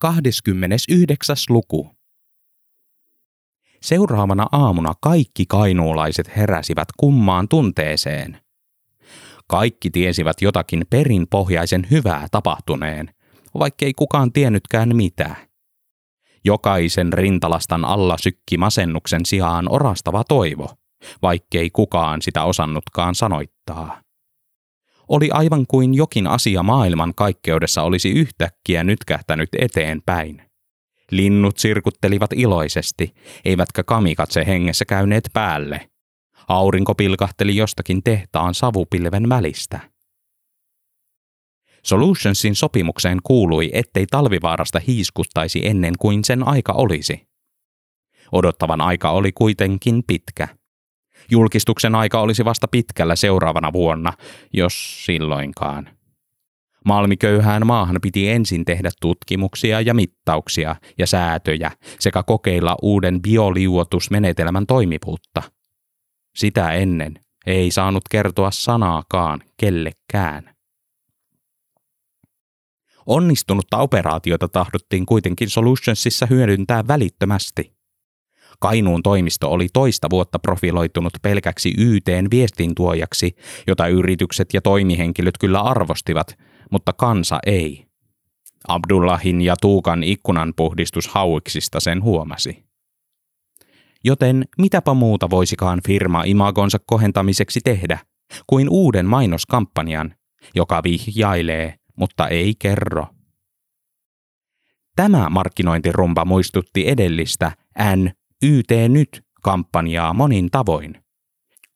29. luku. Seuraavana aamuna kaikki kainuulaiset heräsivät kummaan tunteeseen. Kaikki tiesivät jotakin perinpohjaisen hyvää tapahtuneen, vaikkei kukaan tiennytkään mitä. Jokaisen rintalastan alla sykki masennuksen sijaan orastava toivo, vaikkei kukaan sitä osannutkaan sanoittaa. Oli aivan kuin jokin asia maailman kaikkeudessa olisi yhtäkkiä nytkähtänyt eteenpäin. Linnut sirkuttelivat iloisesti, eivätkä kamikatse hengessä käyneet päälle. Aurinko pilkahteli jostakin tehtaan savupilven välistä. Solutionsin sopimukseen kuului, ettei talvivaarasta hiiskuttaisi ennen kuin sen aika olisi. Odottavan aika oli kuitenkin pitkä. Julkistuksen aika olisi vasta pitkällä seuraavana vuonna, jos silloinkaan. Malmiköyhään maahan piti ensin tehdä tutkimuksia ja mittauksia ja säätöjä sekä kokeilla uuden bioliuotusmenetelmän toimivuutta. Sitä ennen ei saanut kertoa sanaakaan kellekään. Onnistunutta operaatiota tahdottiin kuitenkin Solutionsissa hyödyntää välittömästi. Kainuun toimisto oli toista vuotta profiloitunut pelkäksi YTn viestintuojaksi, jota yritykset ja toimihenkilöt kyllä arvostivat, mutta kansa ei. Abdullahin ja Tuukan ikkunanpuhdistus hauiksista sen huomasi. Joten mitäpä muuta voisikaan firma imagonsa kohentamiseksi tehdä kuin uuden mainoskampanjan, joka vihjailee, mutta ei kerro. Tämä markkinointirumba muistutti edellistä N YT Nyt-kampanjaa monin tavoin.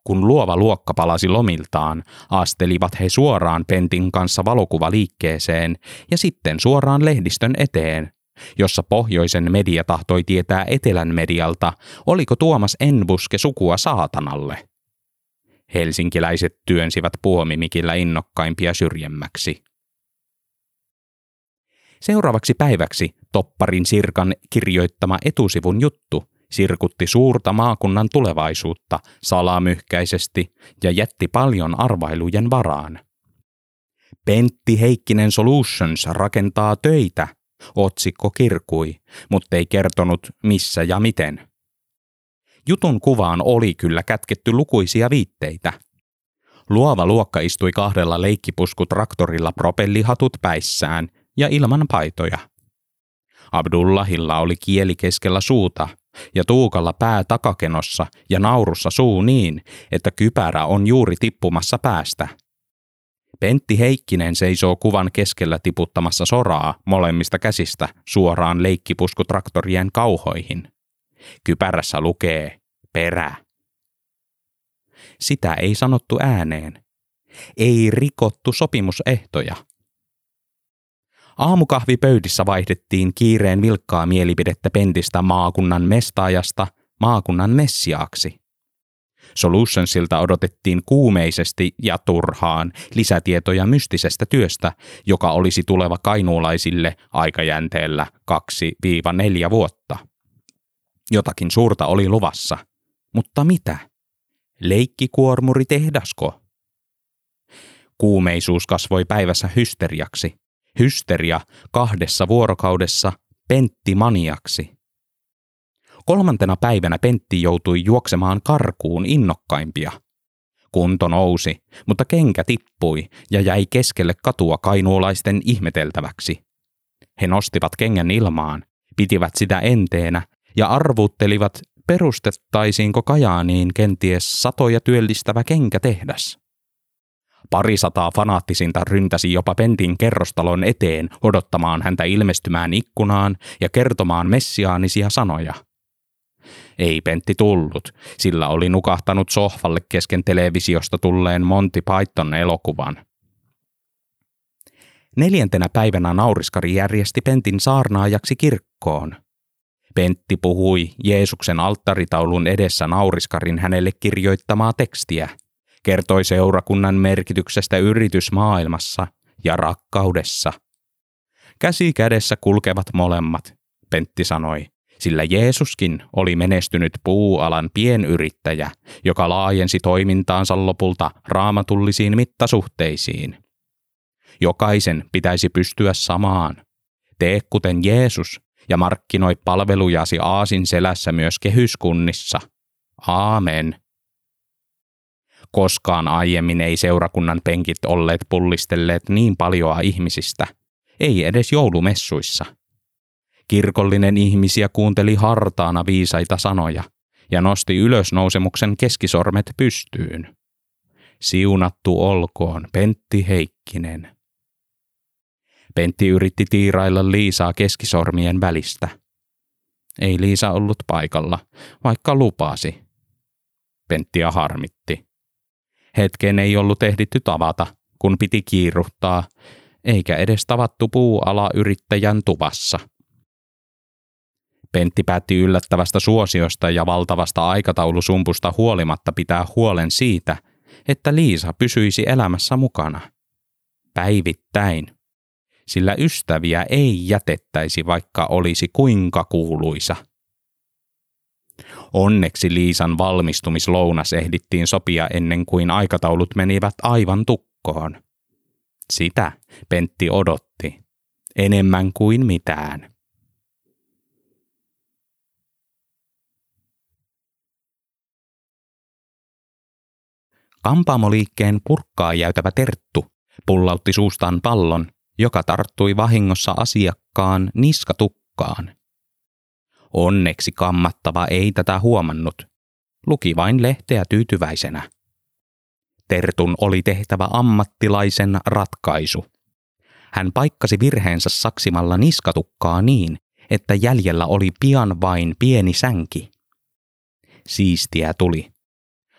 Kun luova luokka palasi lomiltaan, astelivat he suoraan Pentin kanssa valokuvaliikkeeseen ja sitten suoraan lehdistön eteen, jossa pohjoisen media tahtoi tietää etelän medialta, oliko Tuomas Enbuske sukua saatanalle. Helsinkiläiset työnsivät puomimikillä innokkaimpia syrjemmäksi. Seuraavaksi päiväksi Topparin Sirkan kirjoittama etusivun juttu sirkutti suurta maakunnan tulevaisuutta salamyhkäisesti ja jätti paljon arvailujen varaan. Pentti Heikkinen Solutions rakentaa töitä, otsikko kirkui, mutta ei kertonut missä ja miten. Jutun kuvaan oli kyllä kätketty lukuisia viitteitä. Luova luokka istui kahdella leikkipuskutraktorilla propellihatut päissään ja ilman paitoja. Abdullahilla oli kieli keskellä suuta ja Tuukalla pää takakenossa ja naurussa suu niin, että kypärä on juuri tippumassa päästä. Pentti Heikkinen seisoo kuvan keskellä tiputtamassa soraa molemmista käsistä suoraan leikkipuskutraktorien kauhoihin. Kypärässä lukee perä. Sitä ei sanottu ääneen. Ei rikottu sopimusehtoja. Aamukahvipöydissä vaihdettiin kiireen vilkkaa mielipidettä Pentistä maakunnan mestaajasta maakunnan messiaaksi. Solutionsilta odotettiin kuumeisesti ja turhaan lisätietoja mystisestä työstä, joka olisi tuleva kainuulaisille aikajänteellä 2-4 vuotta. Jotakin suurta oli luvassa. Mutta mitä? Leikkikuormuri tehdasko? Kuumeisuus kasvoi päivässä hysteriaksi hysteria kahdessa vuorokaudessa Pentti maniaksi. Kolmantena päivänä Pentti joutui juoksemaan karkuun innokkaimpia. Kunto nousi, mutta kenkä tippui ja jäi keskelle katua kainuolaisten ihmeteltäväksi. He nostivat kengän ilmaan, pitivät sitä enteenä ja arvuuttelivat, perustettaisiinko Kajaaniin kenties satoja työllistävä kenkätehdas. Parisataa fanaattisinta ryntäsi jopa Pentin kerrostalon eteen odottamaan häntä ilmestymään ikkunaan ja kertomaan messiaanisia sanoja. Ei Pentti tullut, sillä oli nukahtanut sohvalle kesken televisiosta tulleen Monty Python elokuvan. Neljäntenä päivänä nauriskari järjesti Pentin saarnaajaksi kirkkoon. Pentti puhui Jeesuksen alttaritaulun edessä nauriskarin hänelle kirjoittamaa tekstiä – kertoi seurakunnan merkityksestä yritysmaailmassa ja rakkaudessa. Käsi kädessä kulkevat molemmat, Pentti sanoi, sillä Jeesuskin oli menestynyt puualan pienyrittäjä, joka laajensi toimintaansa lopulta raamatullisiin mittasuhteisiin. Jokaisen pitäisi pystyä samaan, Tee kuten Jeesus ja markkinoi palvelujasi aasin selässä myös kehyskunnissa. Aamen. Koskaan aiemmin ei seurakunnan penkit olleet pullistelleet niin paljoa ihmisistä, ei edes joulumessuissa. Kirkollinen ihmisiä kuunteli hartaana viisaita sanoja ja nosti ylösnousemuksen keskisormet pystyyn. Siunattu olkoon Pentti Heikkinen. Pentti yritti tiirailla Liisaa keskisormien välistä. Ei Liisa ollut paikalla, vaikka lupasi. Penttiä harmitti. Hetken ei ollut ehditty tavata, kun piti kiiruhtaa, eikä edes tavattu puuala-yrittäjän tuvassa. Pentti päätti yllättävästä suosiosta ja valtavasta aikataulusumpusta huolimatta pitää huolen siitä, että Liisa pysyisi elämässä mukana. Päivittäin. Sillä ystäviä ei jätettäisi, vaikka olisi kuinka kuuluisa – Onneksi Liisan valmistumislounas ehdittiin sopia ennen kuin aikataulut menivät aivan tukkoon. Sitä Pentti odotti. Enemmän kuin mitään. Kampaamoliikkeen purkkaa jäytävä Terttu pullautti suustaan pallon, joka tarttui vahingossa asiakkaan niskatukkaan. Onneksi kammattava ei tätä huomannut. Luki vain lehteä tyytyväisenä. Tertun oli tehtävä ammattilaisen ratkaisu. Hän paikkasi virheensä saksimalla niskatukkaa niin, että jäljellä oli pian vain pieni sänki. Siistiä tuli.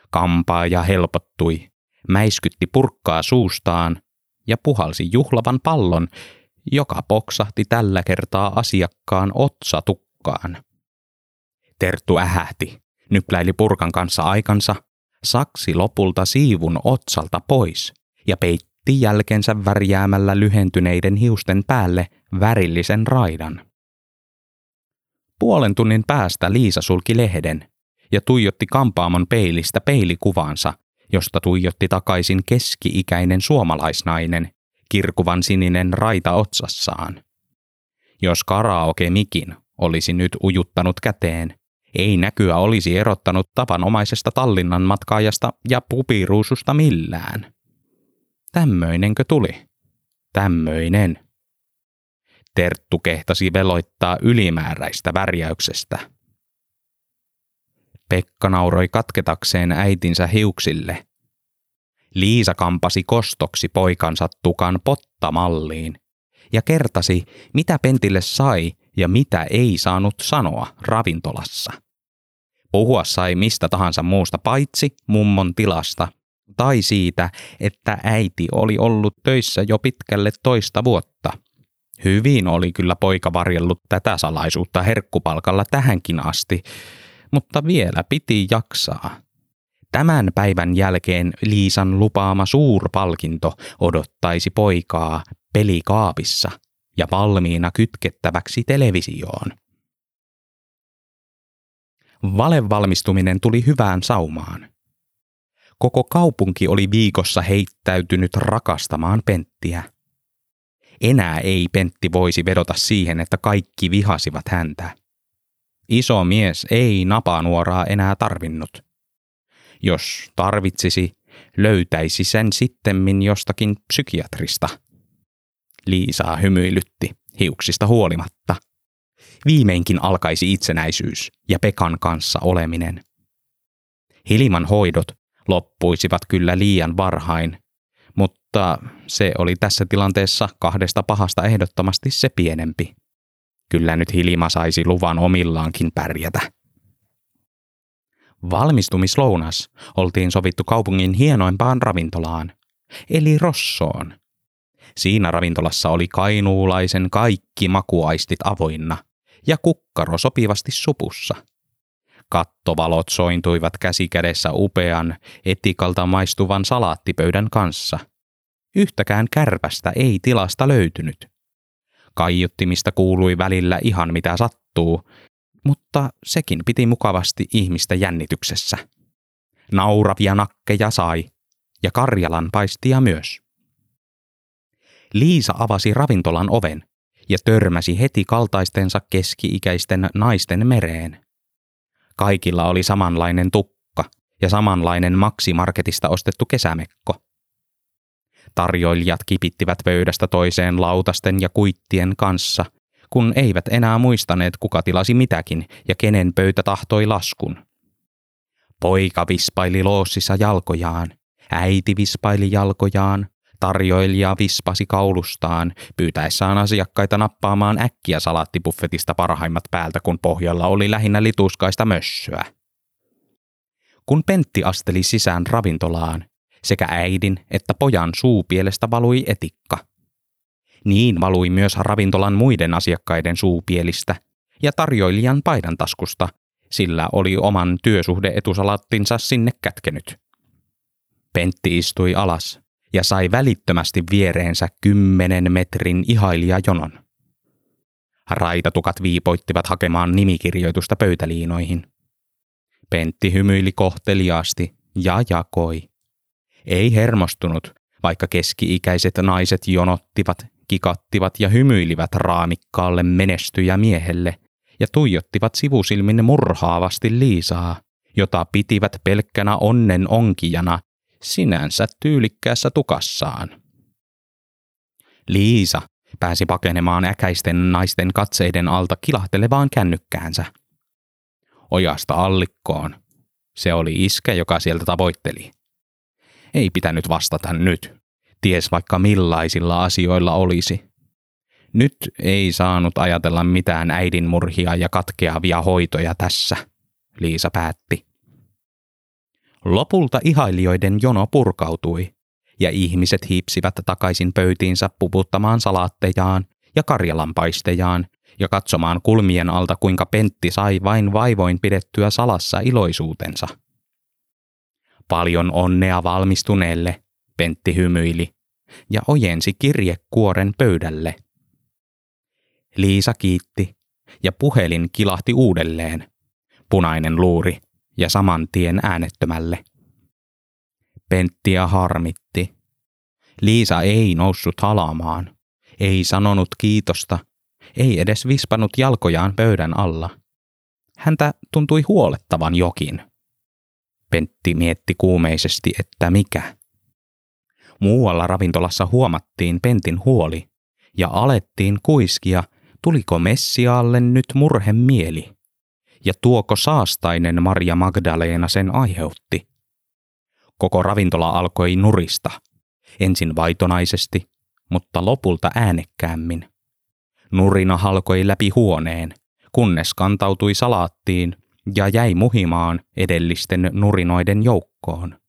Kampaaja helpottui, mäiskytti purkkaa suustaan ja puhalsi juhlavan pallon, joka poksahti tällä kertaa asiakkaan otsatukkaan mukaan. Terttu ähähti, nypläili purkan kanssa aikansa, saksi lopulta siivun otsalta pois ja peitti jälkensä värjäämällä lyhentyneiden hiusten päälle värillisen raidan. Puolen tunnin päästä Liisa sulki lehden ja tuijotti kampaamon peilistä peilikuvaansa, josta tuijotti takaisin keski-ikäinen suomalaisnainen, kirkuvan sininen raita otsassaan. Jos karaoke mikin olisi nyt ujuttanut käteen. Ei näkyä olisi erottanut tavanomaisesta Tallinnan matkaajasta ja pupiruususta millään. Tämmöinenkö tuli? Tämmöinen. Terttu kehtasi veloittaa ylimääräistä värjäyksestä. Pekka nauroi katketakseen äitinsä hiuksille. Liisa kampasi kostoksi poikansa tukan pottamalliin ja kertasi, mitä Pentille sai ja mitä ei saanut sanoa ravintolassa. Puhua sai mistä tahansa muusta paitsi mummon tilasta tai siitä, että äiti oli ollut töissä jo pitkälle toista vuotta. Hyvin oli kyllä poika varjellut tätä salaisuutta herkkupalkalla tähänkin asti, mutta vielä piti jaksaa. Tämän päivän jälkeen Liisan lupaama suurpalkinto odottaisi poikaa pelikaapissa – ja valmiina kytkettäväksi televisioon. Valevalmistuminen tuli hyvään saumaan. Koko kaupunki oli viikossa heittäytynyt rakastamaan Penttiä. Enää ei Pentti voisi vedota siihen, että kaikki vihasivat häntä. Iso mies ei napanuoraa enää tarvinnut. Jos tarvitsisi, löytäisi sen sittemmin jostakin psykiatrista – Liisaa hymyilytti, hiuksista huolimatta. Viimeinkin alkaisi itsenäisyys ja Pekan kanssa oleminen. Hilman hoidot loppuisivat kyllä liian varhain, mutta se oli tässä tilanteessa kahdesta pahasta ehdottomasti se pienempi. Kyllä nyt Hilma saisi luvan omillaankin pärjätä. Valmistumislounas oltiin sovittu kaupungin hienoimpaan ravintolaan, eli Rossoon, Siinä ravintolassa oli kainuulaisen kaikki makuaistit avoinna ja kukkaro sopivasti supussa. Kattovalot sointuivat käsikädessä upean, etikalta maistuvan salaattipöydän kanssa. Yhtäkään kärpästä ei tilasta löytynyt. Kaiuttimista kuului välillä ihan mitä sattuu, mutta sekin piti mukavasti ihmistä jännityksessä. Nauravia nakkeja sai, ja Karjalan paistia myös. Liisa avasi ravintolan oven ja törmäsi heti kaltaistensa keski-ikäisten naisten mereen. Kaikilla oli samanlainen tukka ja samanlainen maksimarketista ostettu kesämekko. Tarjoilijat kipittivät pöydästä toiseen lautasten ja kuittien kanssa, kun eivät enää muistaneet kuka tilasi mitäkin ja kenen pöytä tahtoi laskun. Poika vispaili loossissa jalkojaan, äiti vispaili jalkojaan, tarjoilija vispasi kaulustaan, pyytäessään asiakkaita nappaamaan äkkiä salaattibuffetista parhaimmat päältä, kun pohjalla oli lähinnä lituskaista mössöä. Kun Pentti asteli sisään ravintolaan, sekä äidin että pojan suupielestä valui etikka. Niin valui myös ravintolan muiden asiakkaiden suupielistä ja tarjoilijan paidan taskusta, sillä oli oman työsuhdeetusalattinsa sinne kätkenyt. Pentti istui alas ja sai välittömästi viereensä kymmenen metrin ihailijajonon. Raitatukat viipoittivat hakemaan nimikirjoitusta pöytäliinoihin. Pentti hymyili kohteliaasti ja jakoi. Ei hermostunut, vaikka keski-ikäiset naiset jonottivat, kikattivat ja hymyilivät raamikkaalle menestyjä miehelle ja tuijottivat sivusilmin murhaavasti Liisaa, jota pitivät pelkkänä onnen onkijana sinänsä tyylikkäässä tukassaan. Liisa pääsi pakenemaan äkäisten naisten katseiden alta kilahtelevaan kännykkäänsä. Ojasta allikkoon. Se oli iskä, joka sieltä tavoitteli. Ei pitänyt vastata nyt. Ties vaikka millaisilla asioilla olisi. Nyt ei saanut ajatella mitään äidin murhia ja katkeavia hoitoja tässä, Liisa päätti. Lopulta ihailijoiden jono purkautui, ja ihmiset hiipsivät takaisin pöytiinsä puputtamaan salaattejaan ja karjalampaistejaan ja katsomaan kulmien alta, kuinka Pentti sai vain vaivoin pidettyä salassa iloisuutensa. Paljon onnea valmistuneelle, Pentti hymyili ja ojensi kirjekuoren pöydälle. Liisa kiitti ja puhelin kilahti uudelleen. Punainen luuri ja saman tien äänettömälle. Penttiä harmitti. Liisa ei noussut halamaan, ei sanonut kiitosta, ei edes vispanut jalkojaan pöydän alla. Häntä tuntui huolettavan jokin. Pentti mietti kuumeisesti, että mikä. Muualla ravintolassa huomattiin Pentin huoli ja alettiin kuiskia, tuliko Messiaalle nyt murhe mieli ja tuoko saastainen Maria Magdalena sen aiheutti. Koko ravintola alkoi nurista, ensin vaitonaisesti, mutta lopulta äänekkäämmin. Nurina halkoi läpi huoneen, kunnes kantautui salaattiin ja jäi muhimaan edellisten nurinoiden joukkoon.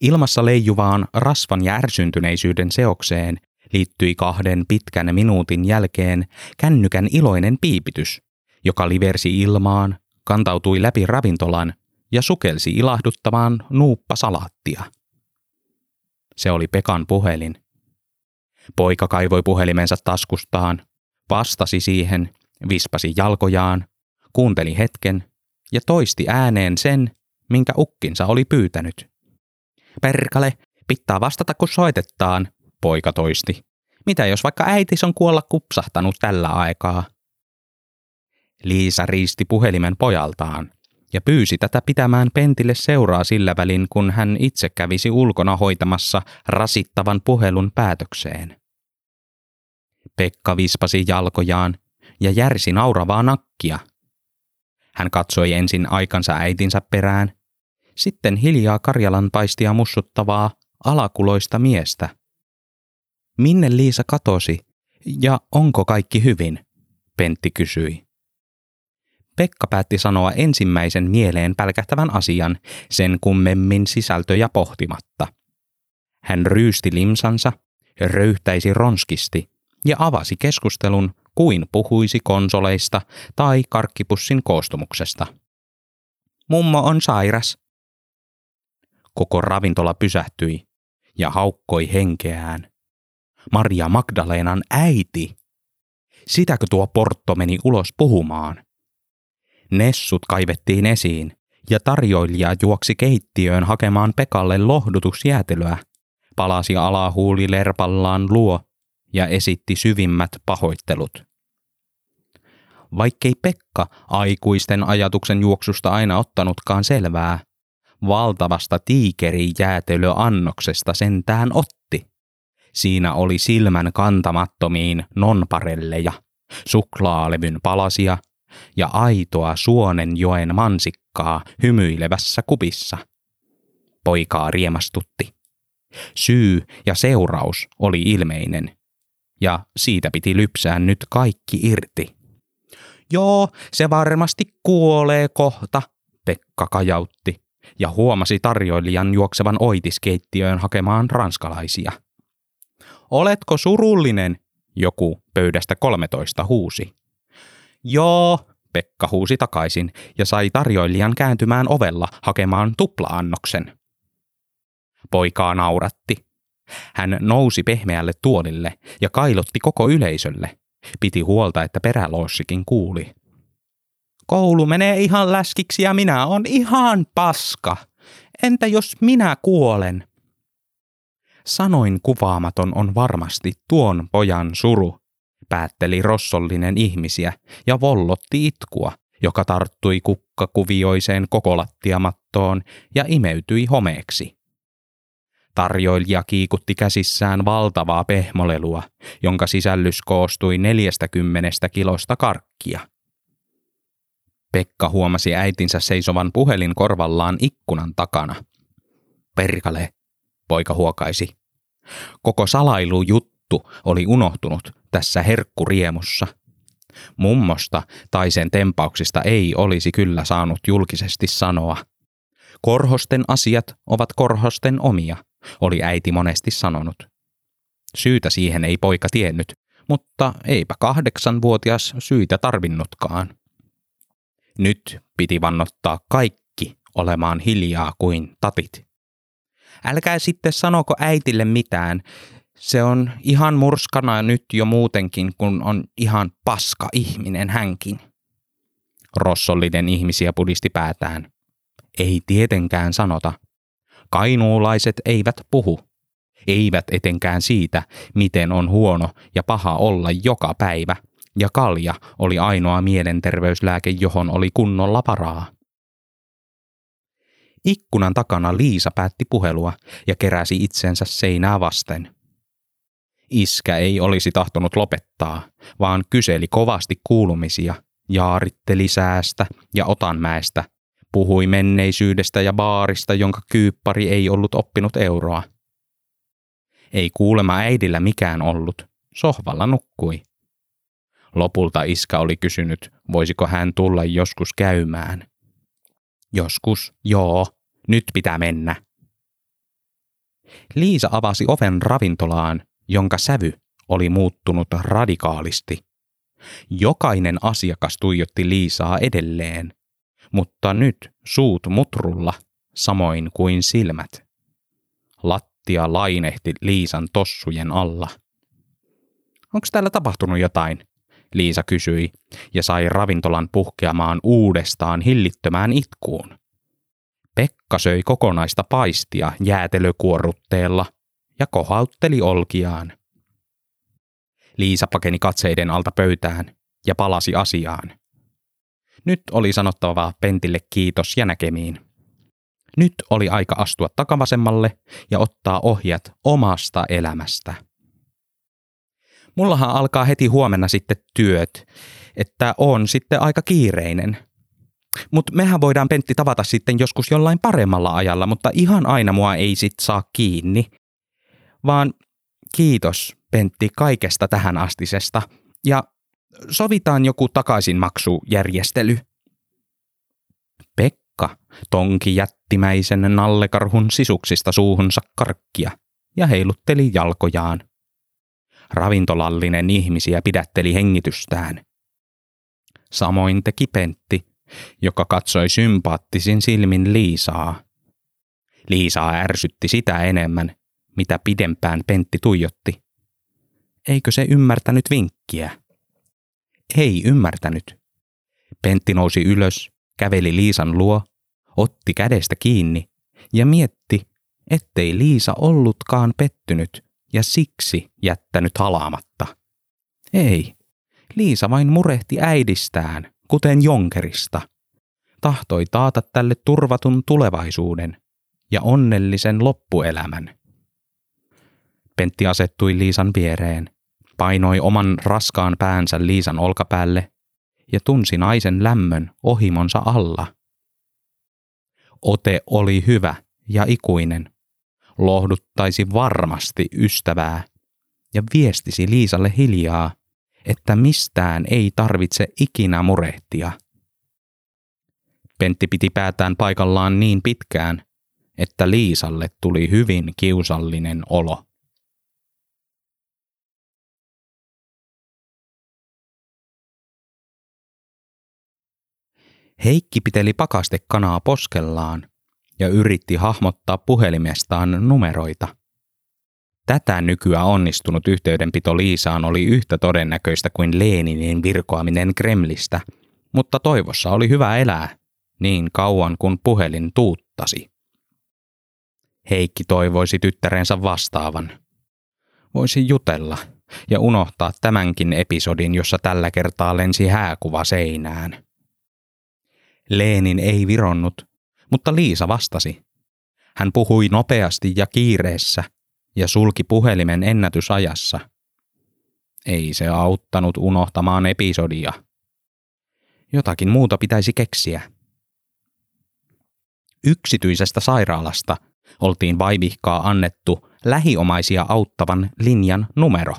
Ilmassa leijuvaan rasvan ja ärsyntyneisyyden seokseen liittyi kahden pitkän minuutin jälkeen kännykän iloinen piipitys, joka liversi ilmaan, kantautui läpi ravintolan ja sukelsi ilahduttamaan nuuppasalaattia. Se oli Pekan puhelin. Poika kaivoi puhelimensa taskustaan, vastasi siihen, vispasi jalkojaan, kuunteli hetken ja toisti ääneen sen, minkä ukkinsa oli pyytänyt. Perkale, pitää vastata kun soitettaan, poika toisti. Mitä jos vaikka äitis on kuolla kupsahtanut tällä aikaa? Liisa riisti puhelimen pojaltaan ja pyysi tätä pitämään Pentille seuraa sillä välin, kun hän itse kävisi ulkona hoitamassa rasittavan puhelun päätökseen. Pekka vispasi jalkojaan ja järsi nauravaa nakkia. Hän katsoi ensin aikansa äitinsä perään, sitten hiljaa Karjalan paistia mussuttavaa, alakuloista miestä. Minne Liisa katosi ja onko kaikki hyvin? Pentti kysyi. Pekka päätti sanoa ensimmäisen mieleen pälkähtävän asian, sen kummemmin sisältöjä pohtimatta. Hän ryysti limsansa, röyhtäisi ronskisti ja avasi keskustelun kuin puhuisi konsoleista tai karkkipussin koostumuksesta. Mummo on sairas. Koko ravintola pysähtyi ja haukkoi henkeään. Maria Magdalenan äiti. Sitäkö tuo Portto meni ulos puhumaan? Nessut kaivettiin esiin ja tarjoilija juoksi keittiöön hakemaan Pekalle lohdutusjäätelöä, palasi alahuuli lerpallaan luo ja esitti syvimmät pahoittelut. Vaikkei Pekka aikuisten ajatuksen juoksusta aina ottanutkaan selvää, valtavasta tiikerijäätelöannoksesta sentään otti. Siinä oli silmän kantamattomiin nonparelleja, suklaalevyn palasia ja aitoa Suonenjoen mansikkaa hymyilevässä kupissa. Poikaa riemastutti. Syy ja seuraus oli ilmeinen, ja siitä piti lypsää nyt kaikki irti. Joo, se varmasti kuolee kohta, Pekka kajautti ja huomasi tarjoilijan juoksevan oitiskeittiöön hakemaan ranskalaisia. Oletko surullinen? Joku pöydästä 13 huusi. Joo, Pekka huusi takaisin ja sai tarjoilijan kääntymään ovella hakemaan tuplaannoksen. Poikaa nauratti. Hän nousi pehmeälle tuolille ja kailotti koko yleisölle. Piti huolta, että peräloossikin kuuli. Koulu menee ihan läskiksi ja minä on ihan paska. Entä jos minä kuolen? Sanoin kuvaamaton on varmasti tuon pojan suru, päätteli rossollinen ihmisiä ja vollotti itkua, joka tarttui kukkakuvioiseen kokolattiamattoon ja imeytyi homeeksi. Tarjoilija kiikutti käsissään valtavaa pehmolelua, jonka sisällys koostui 40 kilosta karkkia. Pekka huomasi äitinsä seisovan puhelin korvallaan ikkunan takana. Perkale, poika huokaisi. Koko salailujuttu oli unohtunut tässä herkkuriemussa. Mummosta tai sen tempauksista ei olisi kyllä saanut julkisesti sanoa. Korhosten asiat ovat korhosten omia, oli äiti monesti sanonut. Syytä siihen ei poika tiennyt, mutta eipä kahdeksanvuotias syitä tarvinnutkaan. Nyt piti vannottaa kaikki olemaan hiljaa kuin tatit. Älkää sitten sanoko äitille mitään. Se on ihan murskana nyt jo muutenkin, kun on ihan paska ihminen hänkin. Rossollinen ihmisiä pudisti päätään. Ei tietenkään sanota. Kainuulaiset eivät puhu. Eivät etenkään siitä, miten on huono ja paha olla joka päivä – ja kalja oli ainoa mielenterveyslääke, johon oli kunnolla varaa. Ikkunan takana Liisa päätti puhelua ja keräsi itsensä seinää vasten. Iskä ei olisi tahtonut lopettaa, vaan kyseli kovasti kuulumisia, jaaritteli säästä ja otanmäestä, puhui menneisyydestä ja baarista, jonka kyyppari ei ollut oppinut euroa. Ei kuulema äidillä mikään ollut, sohvalla nukkui. Lopulta iskä oli kysynyt, voisiko hän tulla joskus käymään. Joskus, joo, nyt pitää mennä. Liisa avasi oven ravintolaan, jonka sävy oli muuttunut radikaalisti. Jokainen asiakas tuijotti Liisaa edelleen, mutta nyt suut mutrulla, samoin kuin silmät. Lattia lainehti Liisan tossujen alla. Onko täällä tapahtunut jotain? Liisa kysyi ja sai ravintolan puhkeamaan uudestaan hillittömään itkuun. Pekka söi kokonaista paistia jäätelökuorrutteella ja kohautteli olkiaan. Liisa pakeni katseiden alta pöytään ja palasi asiaan. Nyt oli sanottava Pentille kiitos ja näkemiin. Nyt oli aika astua takavasemmalle ja ottaa ohjat omasta elämästä mullahan alkaa heti huomenna sitten työt, että on sitten aika kiireinen. Mutta mehän voidaan Pentti tavata sitten joskus jollain paremmalla ajalla, mutta ihan aina mua ei sit saa kiinni. Vaan kiitos Pentti kaikesta tähän astisesta ja sovitaan joku takaisinmaksujärjestely. Pekka tonki jättimäisen nallekarhun sisuksista suuhunsa karkkia ja heilutteli jalkojaan. Ravintolallinen ihmisiä pidätteli hengitystään. Samoin teki Pentti, joka katsoi sympaattisin silmin Liisaa. Liisaa ärsytti sitä enemmän, mitä pidempään Pentti tuijotti. Eikö se ymmärtänyt vinkkiä? Ei ymmärtänyt. Pentti nousi ylös, käveli Liisan luo, otti kädestä kiinni ja mietti, ettei Liisa ollutkaan pettynyt ja siksi jättänyt halaamatta. Ei, Liisa vain murehti äidistään, kuten jonkerista. Tahtoi taata tälle turvatun tulevaisuuden ja onnellisen loppuelämän. Pentti asettui Liisan viereen, painoi oman raskaan päänsä Liisan olkapäälle ja tunsi naisen lämmön ohimonsa alla. Ote oli hyvä ja ikuinen. Lohduttaisi varmasti ystävää ja viestisi Liisalle hiljaa, että mistään ei tarvitse ikinä murehtia. Pentti piti päätään paikallaan niin pitkään, että Liisalle tuli hyvin kiusallinen olo. Heikki piteli pakastekanaa poskellaan ja yritti hahmottaa puhelimestaan numeroita. Tätä nykyään onnistunut yhteydenpito Liisaan oli yhtä todennäköistä kuin Leeninin virkoaminen Kremlistä, mutta toivossa oli hyvä elää, niin kauan kuin puhelin tuuttasi. Heikki toivoisi tyttärensä vastaavan. Voisi jutella ja unohtaa tämänkin episodin, jossa tällä kertaa lensi hääkuva seinään. Leenin ei vironnut, mutta Liisa vastasi. Hän puhui nopeasti ja kiireessä ja sulki puhelimen ennätysajassa. Ei se auttanut unohtamaan episodia. Jotakin muuta pitäisi keksiä. Yksityisestä sairaalasta oltiin vaivihkaa annettu lähiomaisia auttavan linjan numero.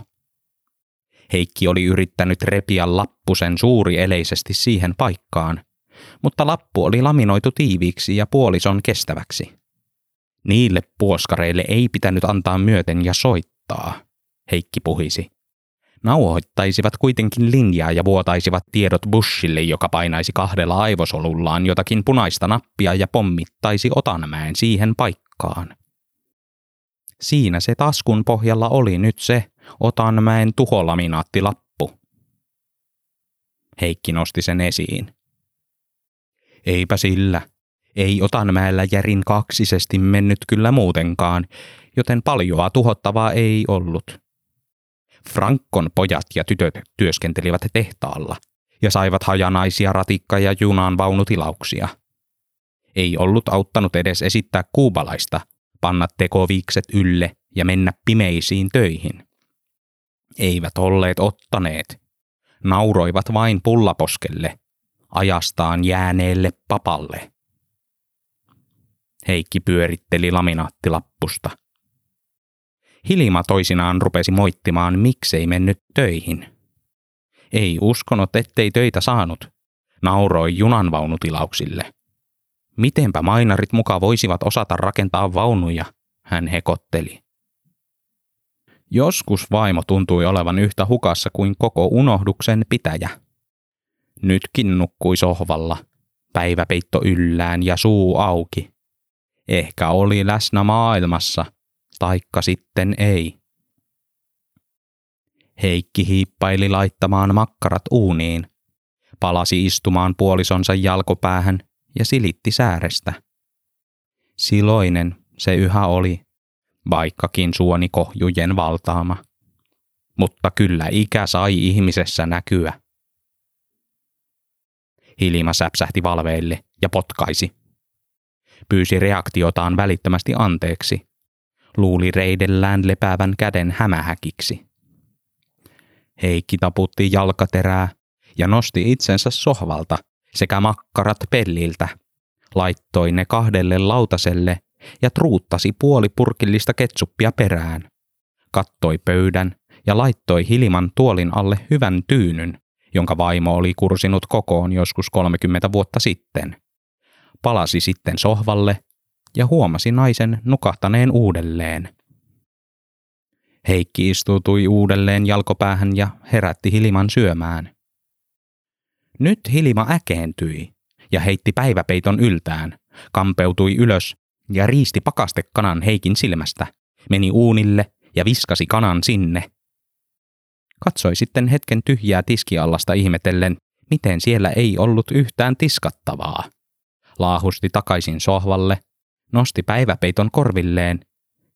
Heikki oli yrittänyt repiä lappusen suuri eleisesti siihen paikkaan, mutta lappu oli laminoitu tiiviiksi ja puolison kestäväksi. Niille puoskareille ei pitänyt antaa myöten ja soittaa, Heikki puhisi. Nauhoittaisivat kuitenkin linjaa ja vuotaisivat tiedot Bushille, joka painaisi kahdella aivosolullaan jotakin punaista nappia ja pommittaisi Otanmäen siihen paikkaan. Siinä se taskun pohjalla oli nyt se Otanmäen tuholaminaattilappu. Heikki nosti sen esiin. Eipä sillä. Ei Otanmäellä järin kaksisesti mennyt kyllä muutenkaan, joten paljoa tuhottavaa ei ollut. Frankon pojat ja tytöt työskentelivät tehtaalla ja saivat hajanaisia ratikka- ja junan vaunutilauksia. Ei ollut auttanut edes esittää kuubalaista, panna tekoviikset ylle ja mennä pimeisiin töihin. Eivät olleet ottaneet. Nauroivat vain pullaposkelle ajastaan jääneelle papalle. Heikki pyöritteli laminaattilappusta. Hilma toisinaan rupesi moittimaan, miksei mennyt töihin. Ei uskonut, ettei töitä saanut. Nauroi junanvaunutilauksille. Mitenpä mainarit muka voisivat osata rakentaa vaunuja, hän hekotteli. Joskus vaimo tuntui olevan yhtä hukassa kuin koko unohduksen pitäjä. Nytkin nukkui sohvalla, päiväpeitto yllään ja suu auki. Ehkä oli läsnä maailmassa, taikka sitten ei. Heikki hiippaili laittamaan makkarat uuniin, palasi istumaan puolisonsa jalkopäähän ja silitti säärestä. Siloinen se yhä oli, vaikkakin suoni kohjujen valtaama. Mutta kyllä ikä sai ihmisessä näkyä. Hilma säpsähti valveille ja potkaisi. Pyysi reaktiotaan välittömästi anteeksi. Luuli reidellään lepäävän käden hämähäkiksi. Heikki taputti jalkaterää ja nosti itsensä sohvalta sekä makkarat pelliltä. Laittoi ne kahdelle lautaselle ja truuttasi puoli purkillista ketsuppia perään. Kattoi pöydän ja laittoi Hiliman tuolin alle hyvän tyynyn, jonka vaimo oli kursinut kokoon joskus 30 vuotta sitten. Palasi sitten sohvalle ja huomasi naisen nukahtaneen uudelleen. Heikki istuutui uudelleen jalkopäähän ja herätti Hiliman syömään. Nyt Hilima äkeentyi ja heitti päiväpeiton yltään, kampeutui ylös ja riisti pakastekanan Heikin silmästä, meni uunille ja viskasi kanan sinne, Katsoi sitten hetken tyhjää tiskiallasta ihmetellen, miten siellä ei ollut yhtään tiskattavaa. Laahusti takaisin sohvalle, nosti päiväpeiton korvilleen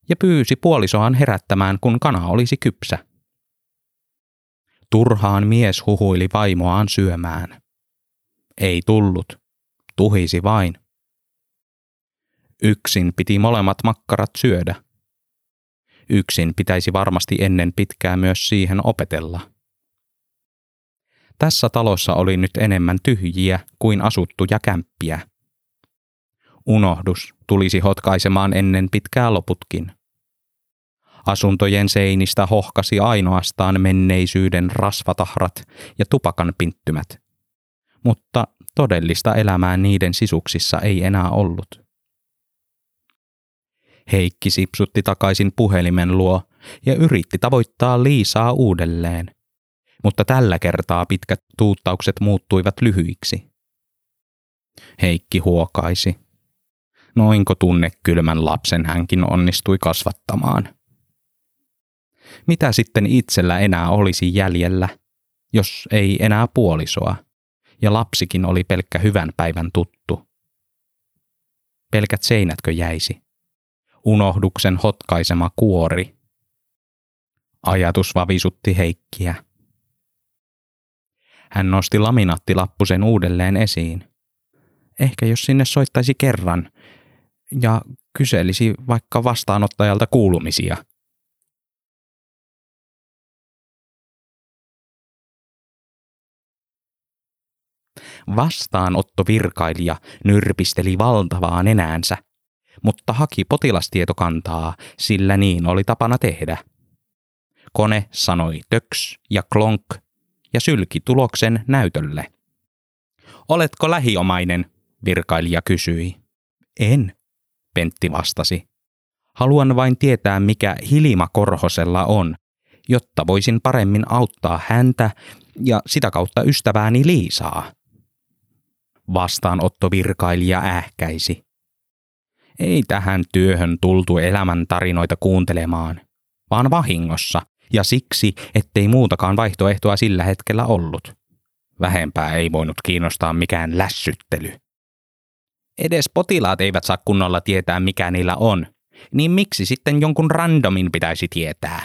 ja pyysi puolisoaan herättämään, kun kana olisi kypsä. Turhaan mies huhuili vaimoaan syömään. Ei tullut, tuhisi vain. Yksin piti molemmat makkarat syödä. Yksin pitäisi varmasti ennen pitkää myös siihen opetella. Tässä talossa oli nyt enemmän tyhjiä kuin asuttuja kämppiä. Unohdus tulisi hotkaisemaan ennen pitkää loputkin. Asuntojen seinistä hohkasi ainoastaan menneisyyden rasvatahrat ja tupakan pinttymät. Mutta todellista elämää niiden sisuksissa ei enää ollut. Heikki sipsutti takaisin puhelimen luo ja yritti tavoittaa Liisaa uudelleen. Mutta tällä kertaa pitkät tuuttaukset muuttuivat lyhyiksi. Heikki huokaisi. Noinko tunne kylmän lapsen hänkin onnistui kasvattamaan. Mitä sitten itsellä enää olisi jäljellä, jos ei enää puolisoa, ja lapsikin oli pelkkä hyvän päivän tuttu? Pelkät seinätkö jäisi? Unohduksen hotkaisema kuori. Ajatus vavisutti Heikkiä. Hän nosti laminaattilappusen uudelleen esiin. Ehkä jos sinne soittaisi kerran ja kyselisi vaikka vastaanottajalta kuulumisia – Vastaanottovirkailija nyrpisteli valtavaa nenäänsä, mutta haki potilastietokantaa, sillä niin oli tapana tehdä. Kone sanoi töks ja klonk ja sylki tuloksen näytölle. Oletko lähiomainen? virkailija kysyi. En, Pentti vastasi. Haluan vain tietää, mikä Hilima Korhosella on, jotta voisin paremmin auttaa häntä ja sitä kautta ystävääni Liisaa vastaanottovirkailija ähkäisi. Ei tähän työhön tultu elämän tarinoita kuuntelemaan, vaan vahingossa, ja siksi, ettei muutakaan vaihtoehtoa sillä hetkellä ollut. Vähempää ei voinut kiinnostaa mikään lässyttely. Edes potilaat eivät saa kunnolla tietää, mikä niillä on, niin miksi sitten jonkun randomin pitäisi tietää?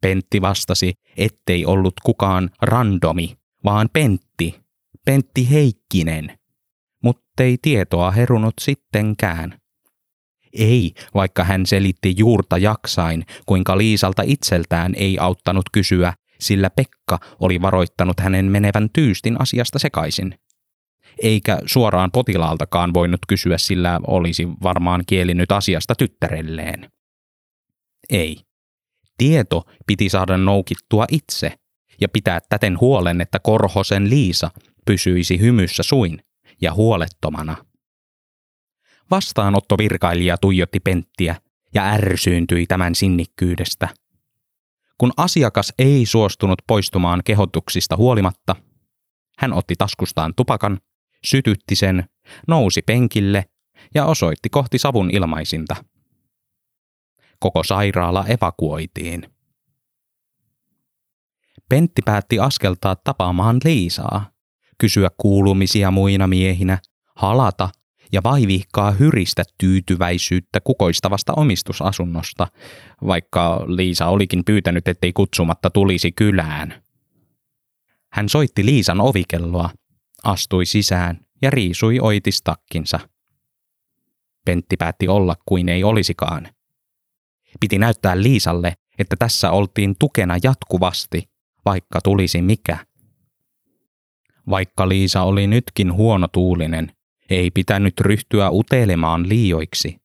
Pentti vastasi, ettei ollut kukaan randomi, vaan Pentti, Pentti Heikkinen, muttei tietoa herunut sittenkään. Ei, vaikka hän selitti juurta jaksain, kuinka Liisalta itseltään ei auttanut kysyä, sillä Pekka oli varoittanut hänen menevän tyystin asiasta sekaisin. Eikä suoraan potilaaltakaan voinut kysyä, sillä olisi varmaan kielinyt asiasta tyttärelleen. Ei. Tieto piti saada noukittua itse ja pitää täten huolen, että Korhosen Liisa pysyisi hymyssä suin ja huolettomana. Vastaanottovirkailija tuijotti Penttiä ja ärsyyntyi tämän sinnikkyydestä. Kun asiakas ei suostunut poistumaan kehotuksista huolimatta, hän otti taskustaan tupakan, sytytti sen, nousi penkille ja osoitti kohti savun ilmaisinta. Koko sairaala evakuoitiin. Pentti päätti askeltaa tapaamaan Liisaa kysyä kuulumisia muina miehinä, halata ja vaivihkaa hyristä tyytyväisyyttä kukoistavasta omistusasunnosta, vaikka Liisa olikin pyytänyt, ettei kutsumatta tulisi kylään. Hän soitti Liisan ovikelloa, astui sisään ja riisui oitistakkinsa. Pentti päätti olla kuin ei olisikaan. Piti näyttää Liisalle, että tässä oltiin tukena jatkuvasti, vaikka tulisi mikä – vaikka Liisa oli nytkin huonotuulinen, ei pitänyt ryhtyä utelemaan liioiksi.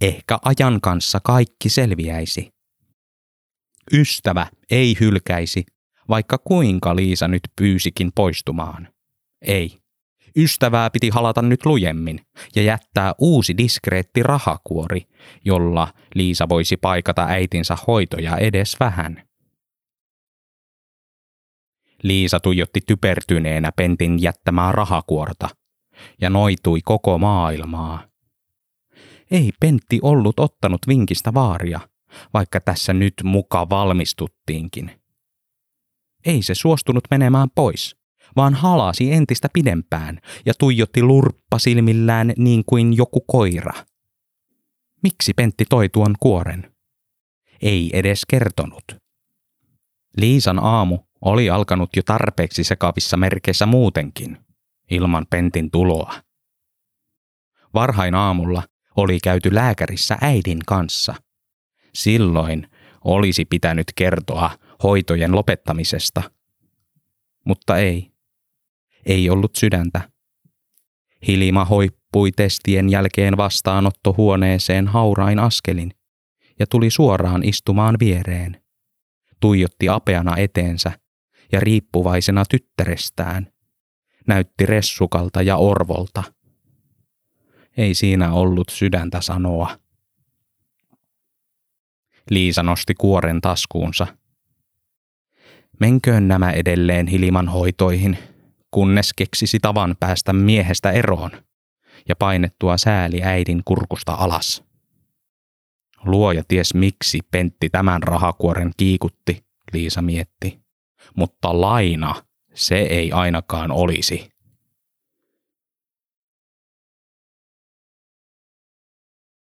Ehkä ajan kanssa kaikki selviäisi. Ystävä ei hylkäisi, vaikka kuinka Liisa nyt pyysikin poistumaan. Ei. Ystävää piti halata nyt lujemmin ja jättää uusi diskreetti rahakuori, jolla Liisa voisi paikata äitinsä hoitoja edes vähän. Liisa tuijotti typertyneenä Pentin jättämää rahakuorta ja noitui koko maailmaa. Ei Pentti ollut ottanut vinkistä vaaria, vaikka tässä nyt muka valmistuttiinkin. Ei se suostunut menemään pois, vaan halasi entistä pidempään ja tuijotti lurppasilmillään niin kuin joku koira. Miksi Pentti toi tuon kuoren? Ei edes kertonut. Liisan aamu oli alkanut jo tarpeeksi sekavissa merkeissä muutenkin, ilman Pentin tuloa. Varhain aamulla oli käyty lääkärissä äidin kanssa. Silloin olisi pitänyt kertoa hoitojen lopettamisesta. Mutta ei. Ei ollut sydäntä. Hilima hoippui testien jälkeen vastaanottohuoneeseen haurain askelin ja tuli suoraan istumaan viereen. Tuijotti apeana eteensä ja riippuvaisena tyttärestään. Näytti ressukalta ja orvolta. Ei siinä ollut sydäntä sanoa. Liisa nosti kuoren taskuunsa. Menköön nämä edelleen Hiliman hoitoihin, kunnes keksisi tavan päästä miehestä eroon ja painettua sääli äidin kurkusta alas. Luoja ties miksi Pentti tämän rahakuoren kiikutti, Liisa mietti. Mutta laina se ei ainakaan olisi.